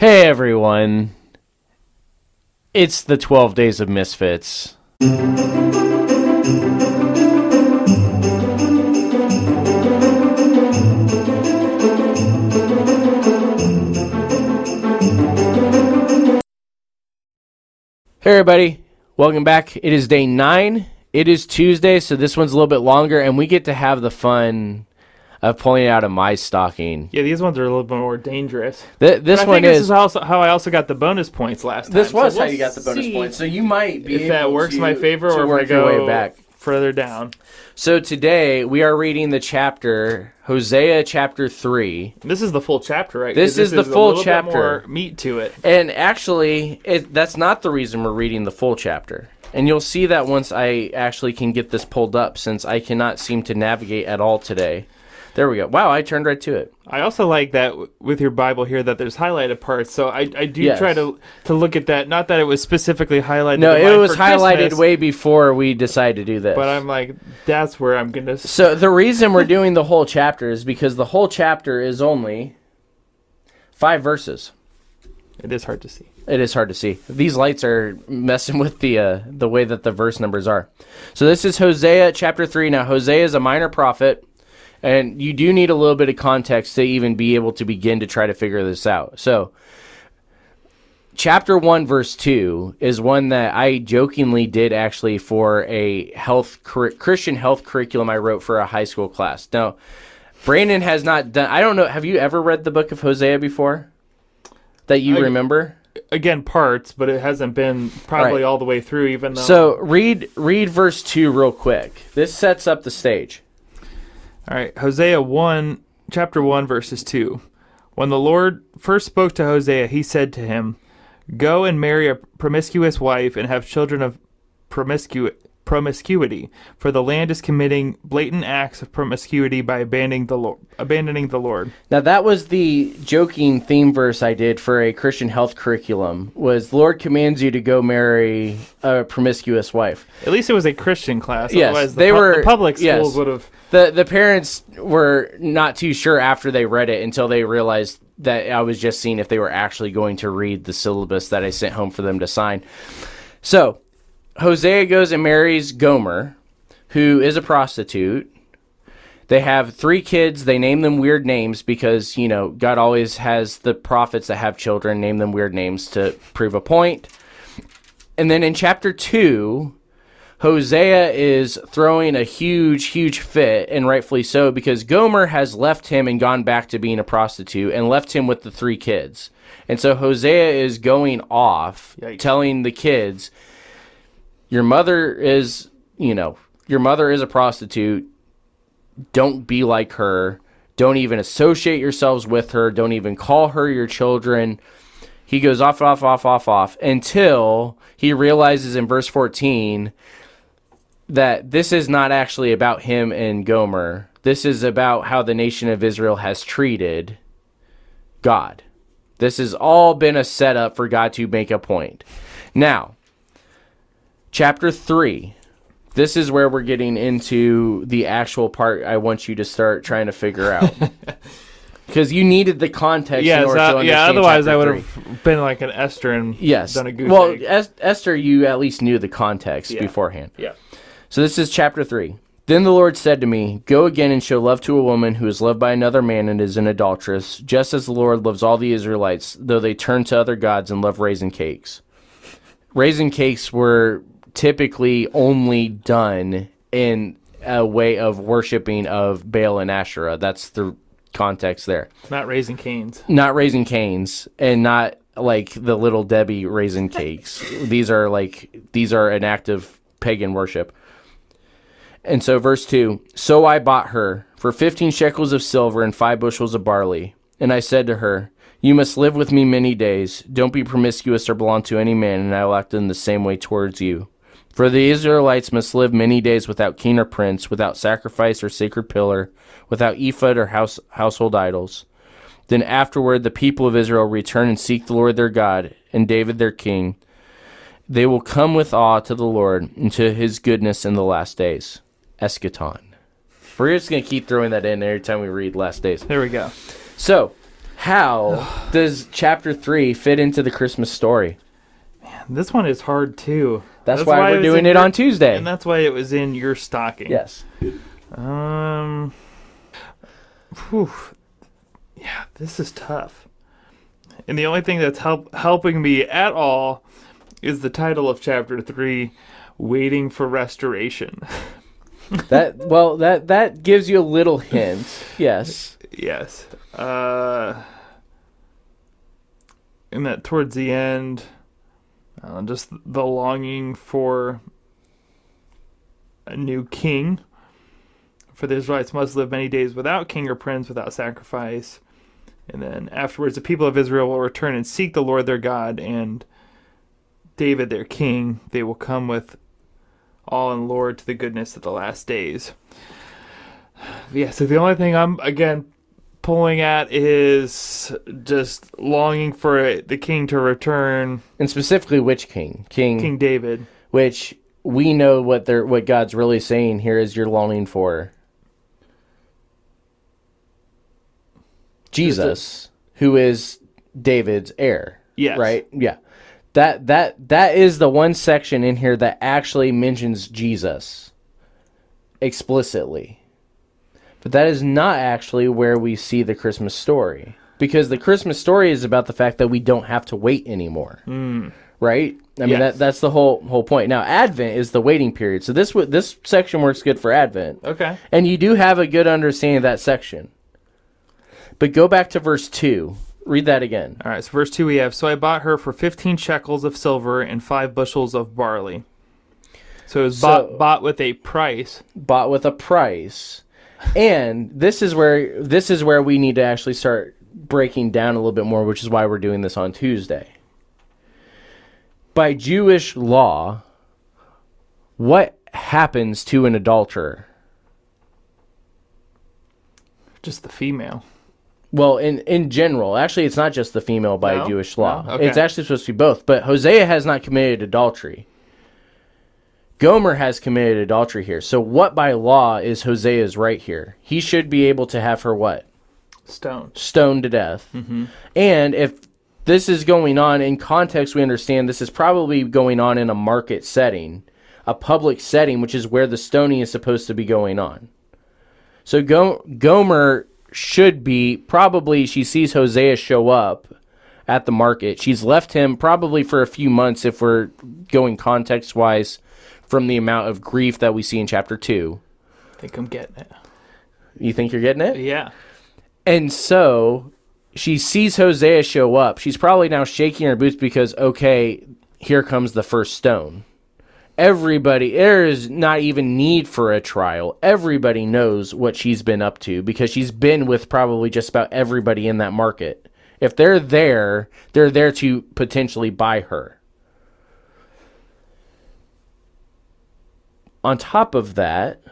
Hey everyone. It's the 12 Days of Misfits. Hey everybody, welcome back. It is day 9. It is Tuesday, so this one's a little bit longer and we get to have the fun of pulling it out of my stocking. Yeah, these ones are a little bit more dangerous. Th- this But I one think this is is also how I also got the bonus points last time. This So was how we'll you got the bonus points. So you might be If that works to- my favor, or if I go way back. further down. So today we are reading the chapter Hosea chapter 3. This is the full chapter, right? This, is the a full little bit chapter. more meat to it. And actually, it, that's not the reason we're reading the full chapter. And you'll see that once I actually can get this pulled up since I cannot seem to navigate at all today. There we go. Wow, I turned right to it. I also like that w- with your Bible here that there's highlighted parts. So I, I do Yes. try to to look at that. Not that it was specifically highlighted. No, in it mine was for highlighted Christmas, way before we decided to do this. But I'm like, that's where I'm gonna. s- So the reason we're doing the whole chapter is because the whole chapter is only five verses. It is hard to see. It is hard to see. These lights are messing with the uh, the way that the verse numbers are. So this is Hosea chapter three. Now Hosea is a minor prophet, and you do need a little bit of context to even be able to begin to try to figure this out. So chapter 1 verse 2 is one that i jokingly did actually for a health cur- christian health curriculum i wrote for a high school class now brandon has not done i don't know have you ever read the book of hosea before that you I- remember Again, parts, but it hasn't been probably Right. all the way through. Even though. so read read verse 2 real quick this sets up the stage All right, Hosea 1, chapter 1, verses 2. When the Lord first spoke to Hosea, he said to him, Go and marry a promiscuous wife and have children of promiscu- promiscuity, for the land is committing blatant acts of promiscuity by abandoning the, Lord, abandoning the Lord. now that was the joking theme verse i did for a christian health curriculum was the lord commands you to go marry a promiscuous wife At least it was a Christian class. Yes, Otherwise, the, they pu- were- the public yes. schools would have. The the parents were not too sure after they read it until they realized that I was just seeing if they were actually going to read the syllabus that I sent home for them to sign. So Hosea goes and marries Gomer, who is a prostitute. They have three kids. They name them weird names because, you know, God always has the prophets that have children name them weird names to prove a point. And then in chapter 2, Hosea is throwing a huge, huge fit, and rightfully so, because Gomer has left him and gone back to being a prostitute and left him with the three kids. And so Hosea is going off, Yikes. telling the kids, Your mother is, you know, your mother is a prostitute. Don't be like her. Don't even associate yourselves with her. Don't even call her your children he goes off, off, off, off, off until he realizes in verse 14 that this is not actually about him and Gomer. This is about how the nation of Israel has treated God. This has all been a setup for God to make a point. Now, chapter 3. This is where we're getting into the actual part I want you to start trying to figure out. Because you needed the context. Yeah, in order to so, yeah. Otherwise, I would have been like an Esther and Yes. done a goose well. Es- Esther, you at least knew the context Yeah. beforehand. Yeah. So this is chapter 3. Then the Lord said to me, Go again and show love to a woman who is loved by another man and is an adulteress, just as the Lord loves all the Israelites, though they turn to other gods and love raisin cakes. Raisin cakes were typically only done in a way of worshiping of Baal and Asherah. That's the context there Not raising canes. not raising canes and not like the little debbie raisin cakes these are like these are an act of pagan worship and so verse 2 so i bought her for 15 shekels of silver and 5 bushels of barley and i said to her you must live with me many days don't be promiscuous or belong to any man and i will act in the same way towards you for the Israelites must live many days without king or prince, without sacrifice or sacred pillar, without ephod or house, household idols. Then afterward, the people of Israel return and seek the Lord their God and David their king. They will come with awe to the Lord and to his goodness in the last days. Eschaton. We're just going to keep throwing that in every time we read last days. There we go. So, How does chapter three fit into the Christmas story? Man, This one is hard too. That's, why, it we're doing it your- on Tuesday. And that's why it was in your stocking. yes. Um. Whew. Yeah, this is tough. And the only thing that's help helping me at all is the title of chapter three, "Waiting for Restoration." That well, that that gives you a little hint. Yes. yes. Uh. And that towards the end, uh, just the longing for a new king. For the Israelites must live many days without king or prince, without sacrifice. And then afterwards, the people of Israel will return and seek the Lord their God and David their king. They will come with all in Lord to the goodness of the last days. Yeah, so the only thing I'm, again, pulling at is just longing for the king to return, And specifically, which king? King, King David. which we know what they're what God's really saying here is you're longing for Jesus, who is David's heir. Yes. Right? Yeah. That that that is the one section in here that actually mentions Jesus explicitly. But that is not actually where we see the Christmas story. Because the Christmas story is about the fact that we don't have to wait anymore. Hmm. Right? I mean Yes. that that's the whole whole point. Now Advent is the waiting period. So this would this section works good for Advent. Okay. And you do have a good understanding of that section. But go back to verse 2. Read that again. All right, so verse 2 we have So I bought her for 15 shekels of silver and 5 bushels of barley. So it was So- bought, bought with a price. Bought with a price. And this is where this is where we need to actually start breaking down a little bit more, which is why we're doing this on Tuesday. By Jewish law, what happens to an adulterer? Just the female. Well, in in general, actually, it's not just the female by No? Jewish law. No? Okay. It's actually supposed to be both. But Hosea has not committed adultery. Gomer has committed adultery here. So, what by law is Hosea's right here? He should be able to have her what Stone. stoned to death. Mm-hmm. And if this is going on in context, we understand this is probably going on in a market setting, a public setting, which is where the stoning is supposed to be going on. So Go- Gomer should be probably she sees Hosea show up at the market. She's left him probably for a few months if we're going context wise from the amount of grief that we see in chapter 2. I think I'm getting it. You think you're getting it? Yeah. And so she sees Hosea show up. She's probably now shaking her boots because, okay, here comes the first stone. Everybody, there is not even need for a trial. Everybody knows what she's been up to because she's been with probably just about everybody in that market. If they're there, they're there to potentially buy her. On top of that,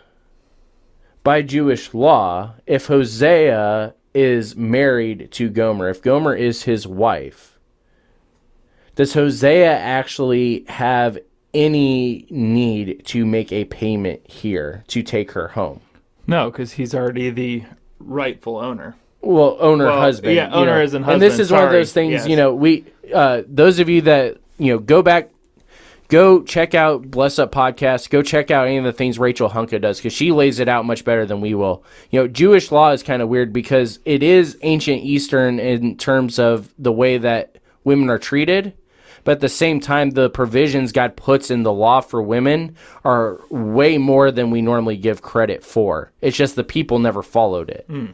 by Jewish law, if Hosea is married to Gomer, if Gomer is his wife, does Hosea actually have any need to make a payment here to take her home? No, because he's already the rightful owner. Well, owner Well, husband. yeah, owner know. as husband. And this is one of those things, yes. you know, we uh those of you that, you know, go back go check out Bless Up Podcast, go check out any of the things Rachel Hunka does cuz she lays it out much better than we will. You know, Jewish law is kind of weird because it is ancient eastern in terms of the way that women are treated. But at the same time, the provisions God puts in the law for women are way more than we normally give credit for. It's just the people never followed it hmm.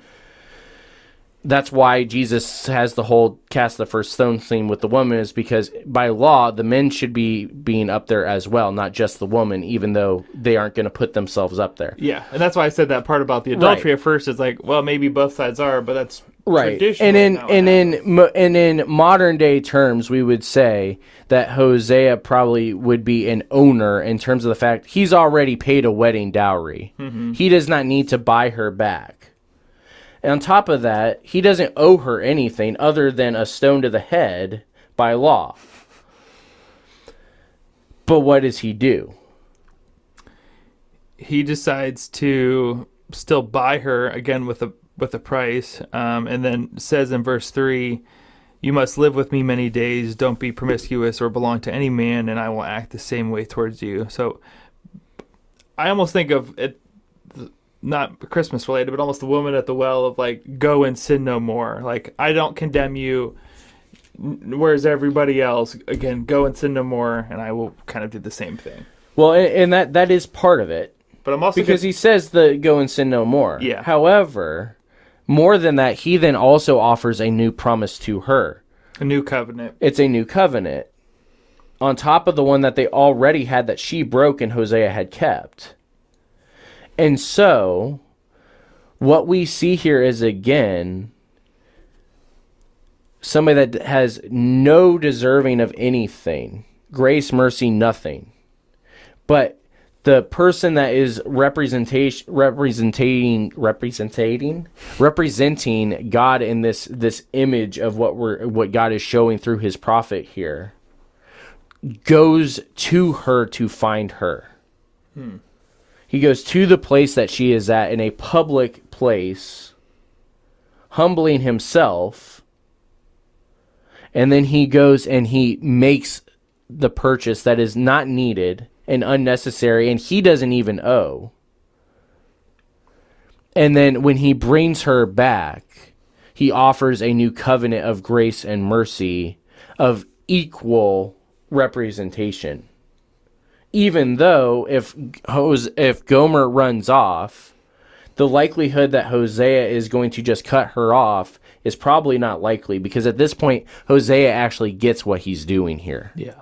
that's why Jesus has the whole cast the first stone thing with the woman is because by law the men should be being up there as well, not just the woman, even though they aren't going to put themselves up there. Yeah, and that's why I said that part about the adultery at first. Is like, well, maybe both sides are, but that's Right, and in and in mo- and in modern day terms, we would say that Hosea probably would be an owner in terms of the fact he's already paid a wedding dowry. Mm-hmm. He does not need to buy her back. And on top of that, he doesn't owe her anything other than a stone to the head by law. But what does he do? he decides to still buy her again with a with the price. Um, and then says in verse 3 You must live with me many days. Don't be promiscuous or belong to any man, and I will act the same way towards you. So I almost think of it not Christmas related, but almost the woman at the well of like, go and sin no more. Like, I don't condemn you. Whereas everybody else, again, go and sin no more, and I will kind of do the same thing. Well, and, and that that is part of it But I'm also because he says the go and sin no more. Yeah. However, more than that, he then also offers a new promise to her. a new covenant. It's a new covenant on top of the one that they already had that she broke and Hosea had kept. And so, what we see here is again somebody that has no deserving of anything grace, mercy, nothing. But the person that is representation representing representing representing God in this this image of what we're what God is showing through his prophet here goes to her to find her. Hmm. He goes to the place that she is at in a public place, humbling himself, and then he goes and he makes the purchase that is not needed and unnecessary, and he doesn't even owe. And then when he brings her back, he offers a new covenant of grace and mercy of equal representation. Even though if if Gomer runs off, the likelihood that Hosea is going to just cut her off is probably not likely because at this point Hosea actually gets what he's doing here. Yeah.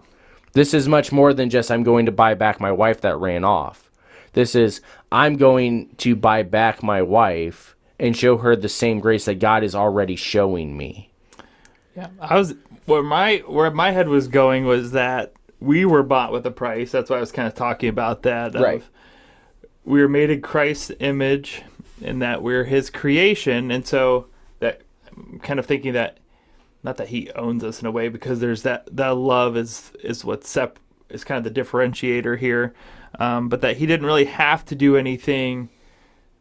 This is much more than just I'm going to buy back my wife that ran off. This is I'm going to buy back my wife and show her the same grace that God is already showing me. Yeah, I was where my where my head was going was that we were bought with a price. That's why I was kind of talking about that. of Right. We were made in Christ's image, and that we're His creation, and so that I'm kind of thinking that not that He owns us in a way, because there's that that love is is what sep is kind of the differentiator here, um, but that He didn't really have to do anything.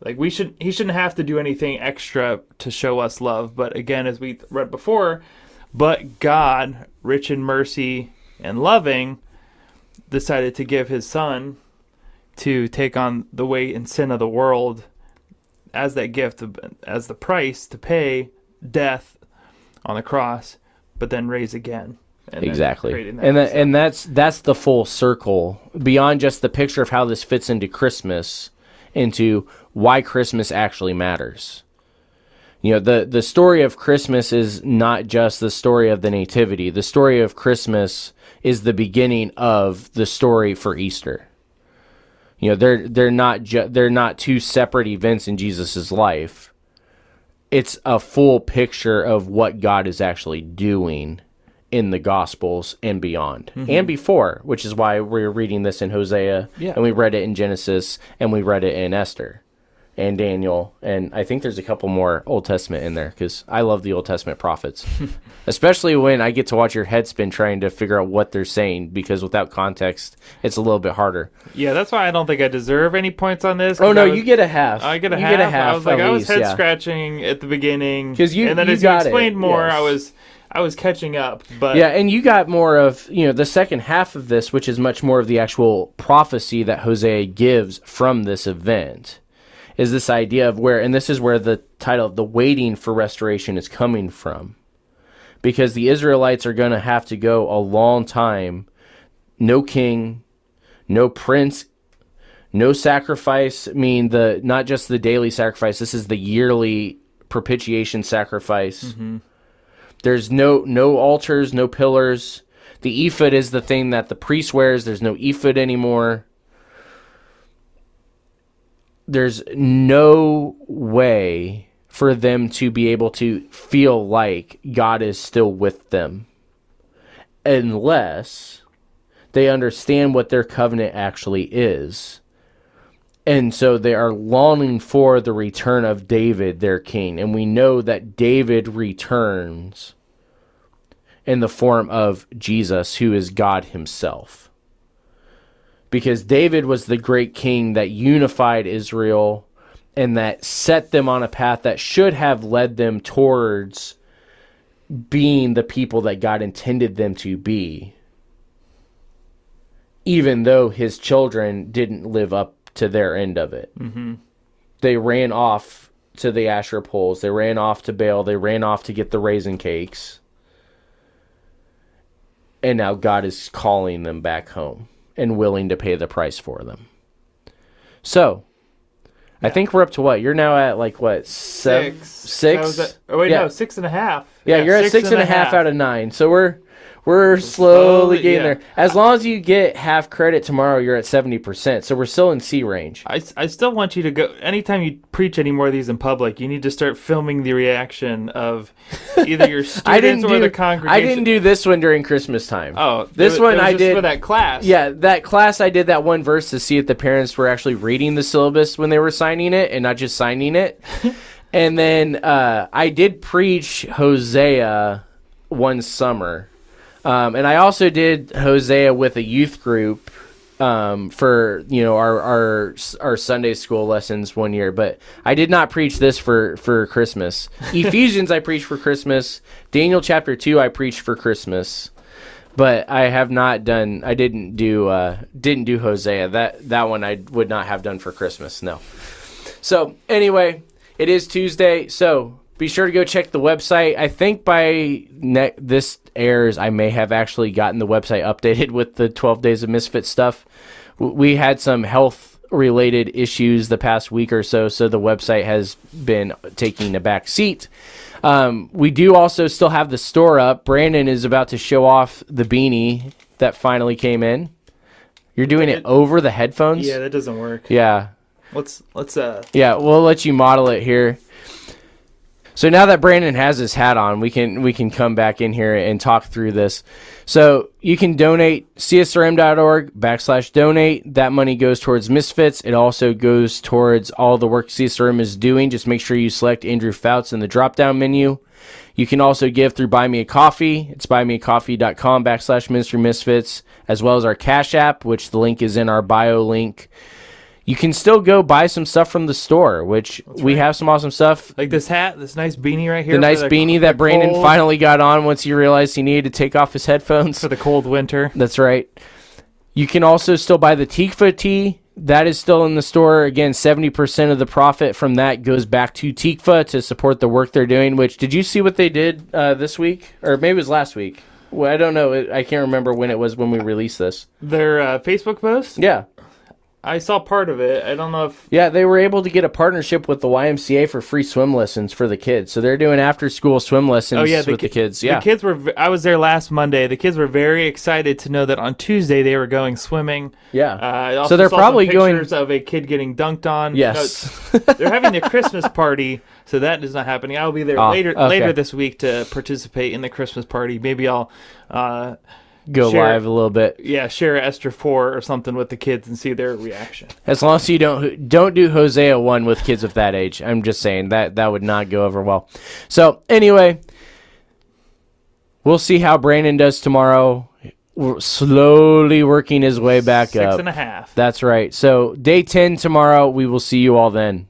Like we should, he shouldn't have to do anything extra to show us love. But again, as we read before, but God, rich in mercy and loving, decided to give his son to take on the weight and sin of the world as that gift, as the price to pay death on the cross, but then raise again. And Exactly. that And so- and that's that's the full circle beyond just the picture of how this fits into Christmas into why Christmas actually matters. You know, the the story of Christmas is not just the story of the nativity. The story of Christmas is the beginning of the story for Easter. You know, they're they're not ju- they're not two separate events in Jesus' life. It's a full picture of what God is actually doing in the Gospels and beyond, and mm-hmm. before, which is why we're reading this in Hosea, Yeah. and we read it in Genesis, and we read it in Esther, and Daniel, and I think there's a couple more Old Testament in there because I love the Old Testament prophets, especially when I get to watch your head spin trying to figure out what they're saying because without context, it's a little bit harder. yeah, that's why I don't think I deserve any points on this. Oh no, was- you get a half. I get a you half. Get a half. I was like, at I was head yeah. scratching at the beginning 'Cause you- and then you as you got it, explained more, I was I was catching up. But Yeah, and you got more of, you know, the second half of this, which is much more of the actual prophecy that Hosea gives from this event, is this idea of where, and this is where the title of the waiting for restoration is coming from. Because the Israelites are going to have to go a long time, no king, no prince, no sacrifice. I mean, the not just the daily sacrifice, this is the yearly propitiation sacrifice. Mm-hmm. There's no no altars, no pillars. The ephod is the thing that the priest wears. There's no ephod anymore. There's no way for them to be able to feel like God is still with them unless they understand what their covenant actually is. And so they are longing for the return of David, their king. And we know that David returns in the form of Jesus, who is God himself. Because David was the great king that unified Israel, and that set them on a path that should have led them towards being the people that God intended them to be, even though his children didn't live up to their end of it. Mm-hmm. They ran off to the Asherah poles, they ran off to Baal, they ran off to get the raisin cakes. And now God is calling them back home and willing to pay the price for them. So, I think we're up to what? You're now at like what? Seven, Six. six? At- oh wait, Yeah. no, six and a half. Yeah, you're at six and a half out of nine. So we're we're slowly slowly, getting yeah. there. As long as you get half credit tomorrow, you're at seventy percent. So we're still in C range. I, I still want you to go. Anytime you preach any more of these in public, you need to start filming the reaction of either your students I didn't or do the congregation. I didn't do this one during Christmas time. Oh, this was- one I just did for that class. Yeah, that class I did that one verse to see if the parents were actually reading the syllabus when they were signing it and not just signing it. and then uh, I did preach Hosea one summer. Um, and I also did Hosea with a youth group um, for you know our, our our Sunday school lessons one year, but I did not preach this for for Christmas. Ephesians I preached for Christmas. Daniel chapter two I preached for Christmas but I have not done. I didn't do. Uh, didn't do Hosea. That that one I would not have done for Christmas. No. So anyway, it is Tuesday. So be sure to go check the website. I think by ne- this airs, I may have actually gotten the website updated with the 12 Days of Misfit stuff. We had some health related issues the past week or so, so the website has been taking a back seat. Um, we do also still have the store up. Brandon is about to show off the beanie that finally came in. You're doing it It- over the headphones? Yeah, that doesn't work. Yeah. Let's let's uh Yeah, we'll let you model it here. So now that Brandon has his hat on, we can we can come back in here and talk through this. So you can donate csrm.org backslash donate. That money goes towards Misfits. It also goes towards all the work CSRM is doing. Just make sure you select Andrew Fouts in the drop down menu. You can also give through Buy Me a Coffee. It's buymeacoffee.com backslash Ministry Misfits, as well as our Cash App, which the link is in our bio link. You can still go buy some stuff from the store, which we have some awesome stuff. like this hat, this nice beanie right here. The nice beanie that Brandon cold- finally got on once he realized he needed to take off his headphones. for the cold winter. That's right. You can also still buy the TIQVAH tee. That is still in the store. Again, 70% of the profit from that goes back to TIQVAH to support the work they're doing. Which, did you see what they did uh, this week? Or maybe it was last week. Well, I don't know. I can't remember when it was when we released this. Their uh, Facebook post. Yeah. I saw part of it. I don't know if Yeah, they were able to get a partnership with the YMCA for free swim lessons for the kids. So they're doing after school swim lessons Oh yeah, with the kids. Yeah. the kids were. I was there last Monday. The kids were very excited to know that on Tuesday they were going swimming. yeah. Uh, I also So they're probably going- pictures of a kid getting dunked on. yes. No, they're having a Christmas party, so that is not happening. I'll be there Oh, later okay. later this week to participate in the Christmas party. Maybe I'll, uh, Go Share- live a little bit. yeah, share Esther four or something with the kids and see their reaction. As long as you don't don't do Hosea one with kids of that age. I'm just saying that that would not go over well. So anyway, we'll see how Brandon does tomorrow. We're slowly working his way back Six up. and a half. That's right. So day ten tomorrow. We will see you all then.